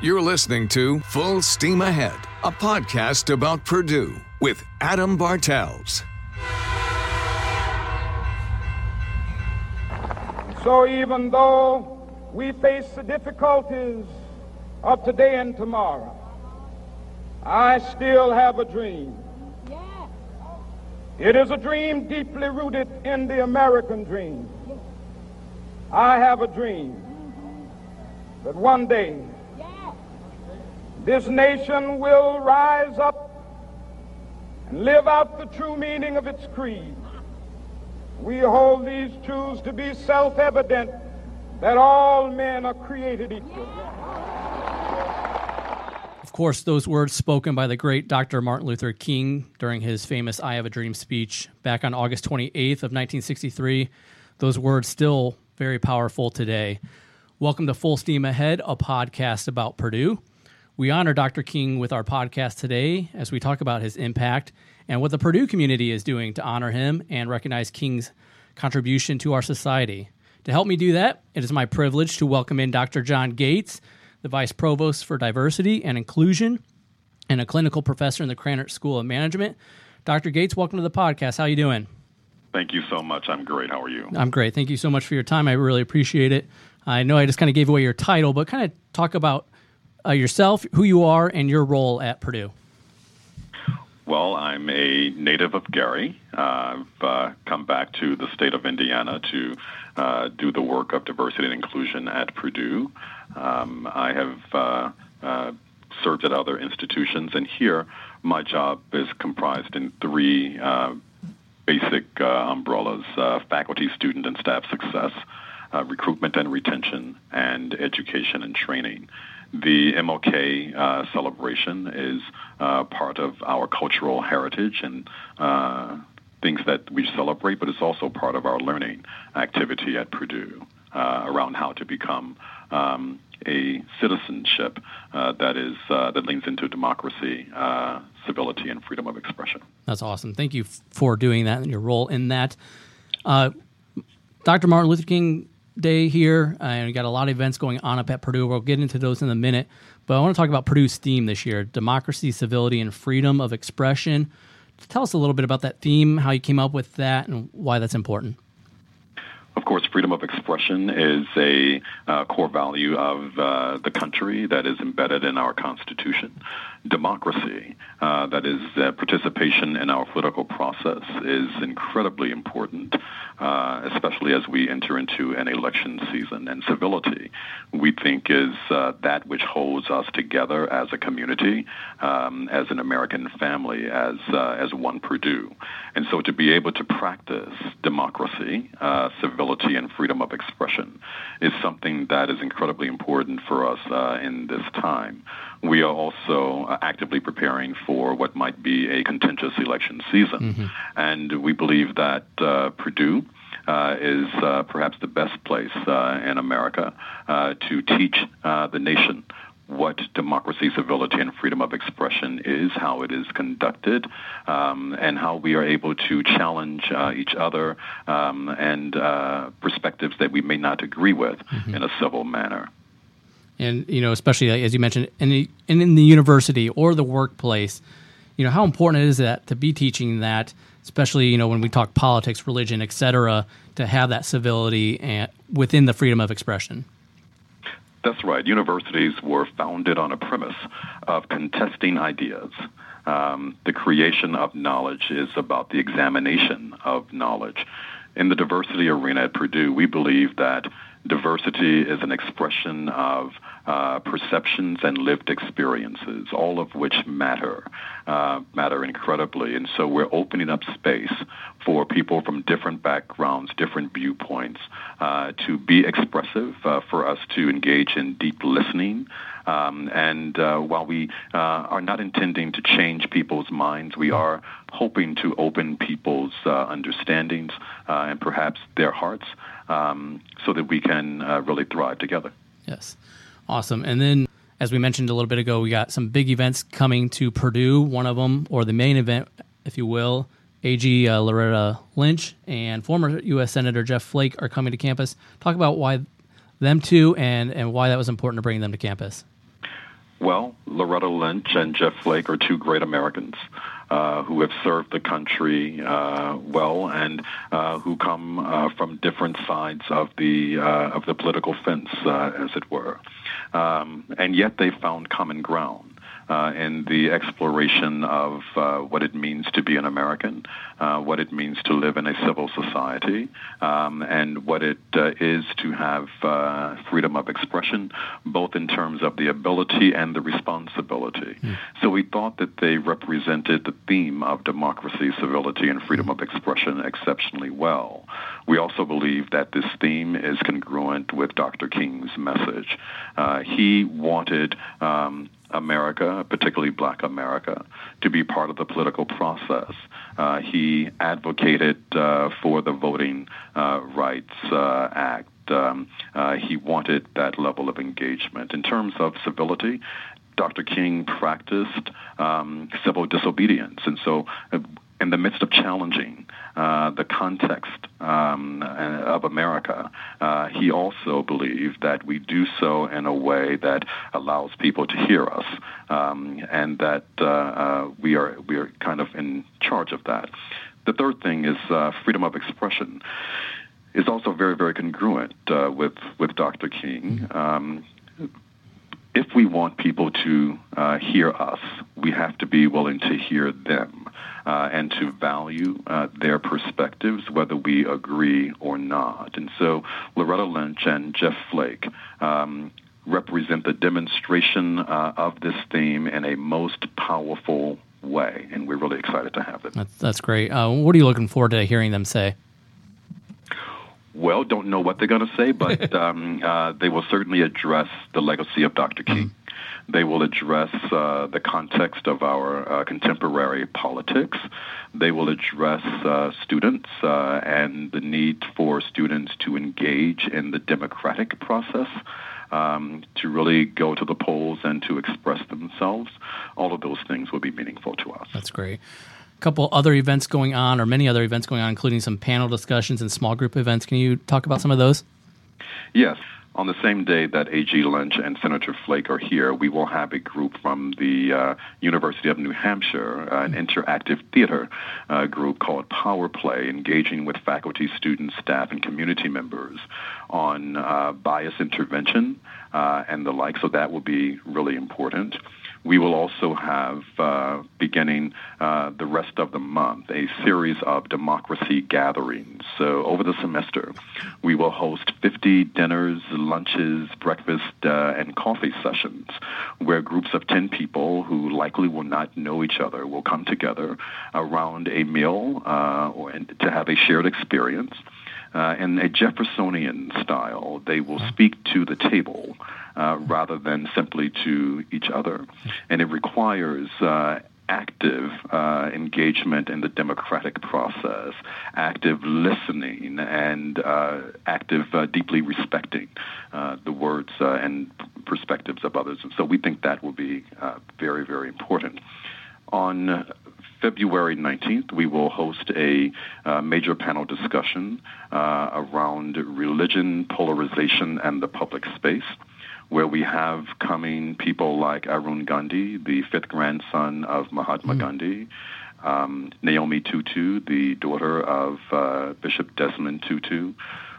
You're listening to Full Steam Ahead, a podcast about Purdue with Adam Bartels. So even though we face the difficulties of today and tomorrow, I still have a dream. It is a dream deeply rooted in the American dream. I have a dream that one day this nation will rise up and live out the true meaning of its creed. We hold these truths to be self-evident that all men are created equal. Of course, those words spoken by the great Dr. Martin Luther King during his famous I Have a Dream speech back on August 28th of 1963, those words still very powerful today. Welcome to Full Steam Ahead, a podcast about Purdue. We honor Dr. King with our podcast today as we talk about his impact and what the Purdue community is doing to honor him and recognize King's contribution to our society. To help me do that, it is my privilege to welcome in Dr. John Gates, the Vice Provost for Diversity and Inclusion and a clinical professor in the Krannert School of Management. Dr. Gates, welcome to the podcast. How are you doing? Thank you so much. I'm great. How are you? I'm great. Thank you so much for your time. I really appreciate it. I know I just kind of gave away your title, but kind of talk about uh, yourself, who you are, and your role at Purdue. Well, I'm a native of Gary. Uh, I've uh, come back to the state of Indiana to uh, do the work of diversity and inclusion at Purdue. Um, I have uh, uh, served at other institutions, and here my job is comprised in three uh, basic umbrellas faculty, student, and staff success, recruitment and retention, and education and training. The MLK uh, celebration is uh, part of our cultural heritage and uh, things that we celebrate, but it's also part of our learning activity at Purdue uh, around how to become um, a citizenship uh, that is uh, that leans into democracy, civility, and freedom of expression. That's awesome. Thank you for doing that and your role in that. Dr. Martin Luther King day here, and we got a lot of events going on up at Purdue. We'll get into those in a minute, but I want to talk about Purdue's theme this year: democracy, civility, and freedom of expression. Tell us a little bit about that theme, how you came up with that, and why that's important. Of course, freedom of expression is a uh, core value of uh, the country that is embedded in our Constitution. Democracy, uh, that is, uh, participation in our political process, is incredibly important uh, especially as we enter into an election season. And civility, we think, is uh, that which holds us together as a community, um, as an American family, as as one Purdue. And so, to be able to practice democracy, uh, and freedom of expression is something that is incredibly important for us uh, in this time. We are also uh, actively preparing for what might be a contentious election season. Mm-hmm. And we believe that uh, Purdue uh, is uh, perhaps the best place uh, in America uh, to teach uh, the nation what democracy, civility, and freedom of expression is, how it is conducted, um, and how we are able to challenge uh, each other um, and uh, perspectives that we may not agree with mm-hmm. in a civil manner and you know, especially as you mentioned, in the, and in the university or the workplace, you know, how important it is that to be teaching that, especially you know when we talk politics, religion, etc., to have that civility and within the freedom of expression. That's right. Universities were founded on a premise of contesting ideas. Um, the creation of knowledge is about the examination of knowledge. In the diversity arena at Purdue, we believe that diversity is an expression of uh, perceptions and lived experiences, all of which matter, uh, matter incredibly. And so we're opening up space for people from different backgrounds, different viewpoints, uh, to be expressive, uh, for us to engage in deep listening. Um, and uh, while we uh, are not intending to change people's minds, we are hoping to open people's understandings and perhaps their hearts um, so that we can really thrive together. Yes. Awesome. And then, as we mentioned a little bit ago, we got some big events coming to Purdue. One of them, or the main event, if you will, AG uh, Loretta Lynch and former U.S. Senator Jeff Flake are coming to campus. Talk about why them two and, and why that was important to bring them to campus. Well, Loretta Lynch and Jeff Flake are two great Americans uh, who have served the country uh, well and uh, who come uh, from different sides of the of the political fence, as it were, um, and yet they found common ground uh, in the exploration of uh, what it means to be an American, uh, what it means to live in a civil society, um, and what it uh, is to have uh, freedom of expression, both in terms of the ability and the responsibility. Mm. So we thought that they represented the theme of democracy, civility, and freedom of expression exceptionally well. We also believe that this theme is congruent with Dr. King's message. Uh, he wanted um, America, particularly black America, to be part of the political process. Uh, he advocated uh, for the Voting uh, Rights uh, Act. Um, uh, he wanted that level of engagement. In terms of civility, Dr. King practiced um, civil disobedience. And so, uh, in the midst of challenging uh, the context um, of America, uh, he also believed that we do so in a way that allows people to hear us, um, and that uh, uh we are we are kind of in charge of that. The third thing is uh, freedom of expression is also very very congruent with with Dr. King. Um, if we want people to hear us, we have to be willing to hear them uh, and to value uh, their perspectives, whether we agree or not. And so Loretta Lynch and Jeff Flake um, represent the demonstration uh, of this theme in a most powerful way, and we're really excited to have them. That's, that's great. Uh, what are you looking forward to hearing them say? Well, don't know what they're going to say, but um, uh, they will certainly address the legacy of Dr. King. They will address uh, the context of our uh, contemporary politics. They will address uh, students uh, and the need for students to engage in the democratic process. Um, to really go to the polls and to express themselves, all of those things will be meaningful to us. That's great A couple other events going on, or many other events going on, including some panel discussions and small group events. Can you talk about some of those? Yes. On the same day that A.G. Lynch and Senator Flake are here, we will have a group from the uh, University of New Hampshire, uh, an interactive theater uh, group called Power Play, engaging with faculty, students, staff, and community members on uh, bias intervention uh, and the like. So that will be really important. We will also have, uh, beginning uh, the rest of the month, a series of democracy gatherings. So over the semester, we will host 50 dinners, lunches, breakfast, uh, and coffee sessions where groups of 10 people who likely will not know each other will come together around a meal uh, or, to have a shared experience. Uh, in a Jeffersonian style, they will speak to the table uh, rather than simply to each other. And it requires uh, active uh, engagement in the democratic process, active listening, and uh, active uh, deeply respecting uh, the words uh, and perspectives of others. And so we think that will be uh, very, very important. On February 19th, we will host a major panel discussion around religion, polarization, and the public space where we have coming people like Arun Gandhi, the fifth grandson of Mahatma mm. Gandhi, um, Naomi Tutu, the daughter of uh, Bishop Desmond Tutu,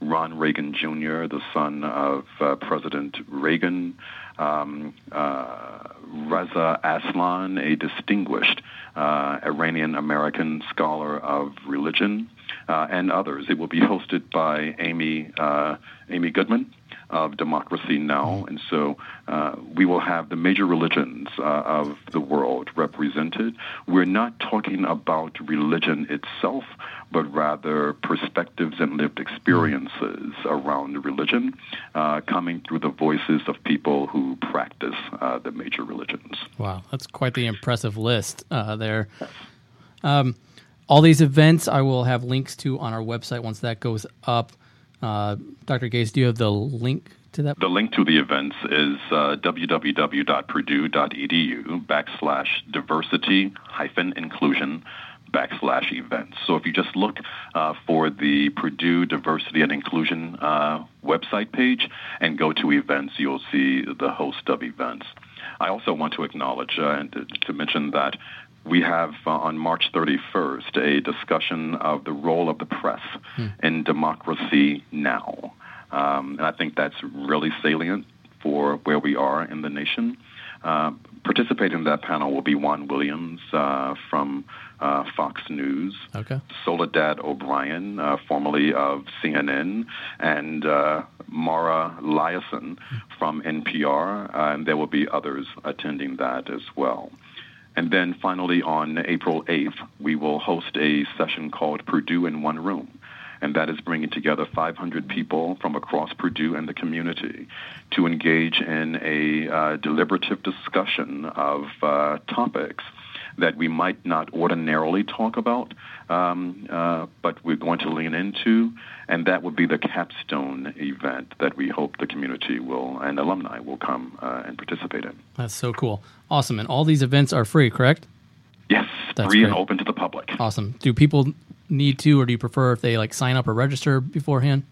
Ron Reagan Jr., the son of uh, President Reagan, um, uh, Reza Aslan, a distinguished uh, Iranian American scholar of religion, uh, and others. It will be hosted by Amy uh, Amy Goodman, of Democracy Now! And so uh, we will have the major religions uh, of the world represented. We're not talking about religion itself, but rather perspectives and lived experiences around religion uh, coming through the voices of people who practice uh, the major religions. Wow, that's quite the impressive list uh, there. Um, all these events I will have links to on our website once that goes up. Uh, Dr. Gates, do you have the link to that? The link to the events is uh, www.purdue.edu backslash diversity hyphen inclusion backslash events. So if you just look uh, for the Purdue Diversity and Inclusion uh, website page and go to events, you'll see the host of events. I also want to acknowledge uh, and to, to mention that we have uh, on March 31st a discussion of the role of the press hmm. in democracy now. Um, and I think that's really salient for where we are in the nation. Uh, participating in that panel will be Juan Williams uh, from uh, Fox News, okay. Soledad O'Brien, uh, formerly of CNN, and uh, Mara Liasson from NPR, uh, and there will be others attending that as well. And then finally, on April 8th, we will host a session called Purdue in One Room. And that is bringing together 500 people from across Purdue and the community to engage in a uh, deliberative discussion of uh, topics that we might not ordinarily talk about, um, uh, but we're going to lean into, and that would be the capstone event that we hope the community will and alumni will come uh, and participate in. That's so cool, awesome, and all these events are free, correct? Yes, That's free great. and open to the public. Awesome. Do people need to, or do you prefer if they like sign up or register beforehand?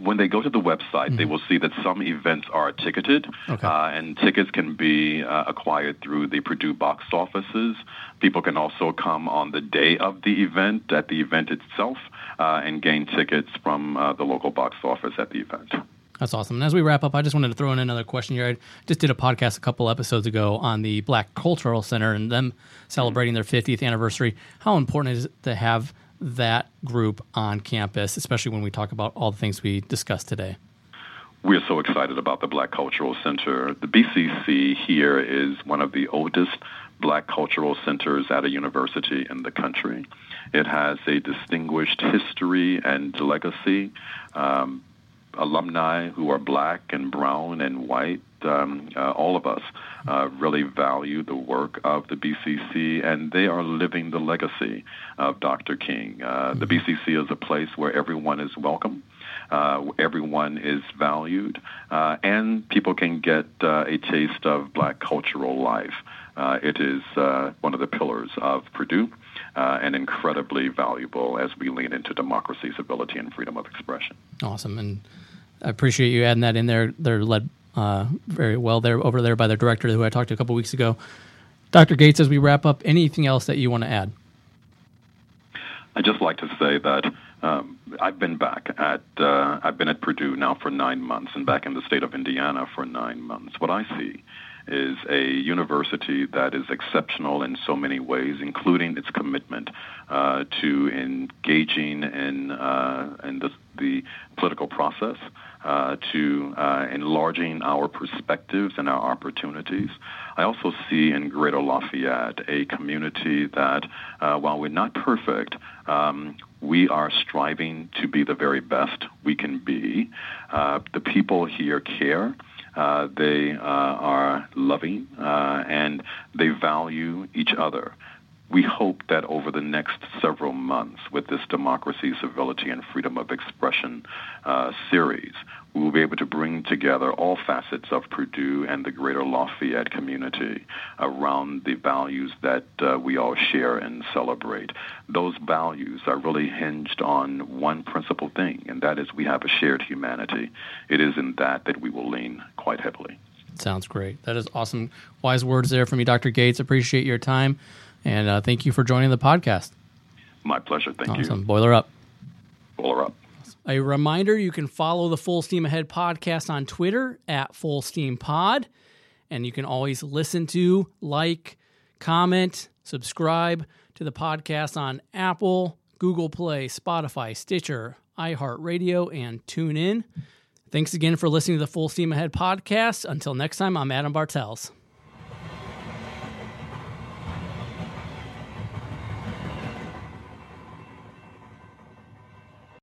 When they go to the website, mm-hmm. they will see that some events are ticketed, okay. uh, and tickets can be uh, acquired through the Purdue box offices. People can also come on the day of the event, at the event itself, uh, and gain tickets from uh, the local box office at the event. That's awesome. And as we wrap up, I just wanted to throw in another question here. I just did a podcast a couple episodes ago on the Black Cultural Center and them celebrating their 50th anniversary. How important is it to have that group on campus, especially when we talk about all the things we discussed today? We're so excited about the Black Cultural Center. The BCC here is one of the oldest black cultural centers at a university in the country. It has a distinguished history and legacy. Um, alumni who are black and brown and white um, uh, all of us uh, really value the work of the BCC, and they are living the legacy of Dr. King. Uh, the mm-hmm. BCC is a place where everyone is welcome. Uh, everyone is valued, uh, and people can get uh, a taste of black cultural life. it is one of the pillars of Purdue. And incredibly valuable as we lean into democracy's ability and freedom of expression. Awesome, and I appreciate you adding that in there. They're led uh, very well there over there by their director who I talked to a couple weeks ago. Dr. Gates, as we wrap up, anything else that you want to add? I'd just like to say that um, I've been back at uh, I've been at Purdue now for nine months and back in the state of Indiana for nine months. What I see is a university that is exceptional in so many ways, including its commitment uh, to engaging in uh, in the, the political process uh, to uh, enlarging our perspectives and our opportunities. I also see in Greater Lafayette a community that, uh, while we're not perfect, um, we are striving to be the very best we can be. Uh, the people here care. Uh, they uh, are loving and they value each other. We hope that over the next several months, with this democracy, civility, and freedom of expression uh, series, we will be able to bring together all facets of Purdue and the greater Lafayette community around the values that uh, we all share and celebrate. Those values are really hinged on one principal thing, and that is we have a shared humanity. It is in that that we will lean quite heavily. Sounds great. That is awesome. Wise words there from you, Dr. Gates. Appreciate your time. And uh, thank you for joining the podcast. My pleasure. Thank awesome. you. Boiler up. Boiler up. A reminder you can follow the Full Steam Ahead podcast on Twitter at Full Steam Pod. And you can always listen to, like, comment, subscribe to the podcast on Apple, Google Play, Spotify, Stitcher, iHeartRadio, and TuneIn. Thanks again for listening to the Full Steam Ahead podcast. Until next time, I'm Adam Bartels.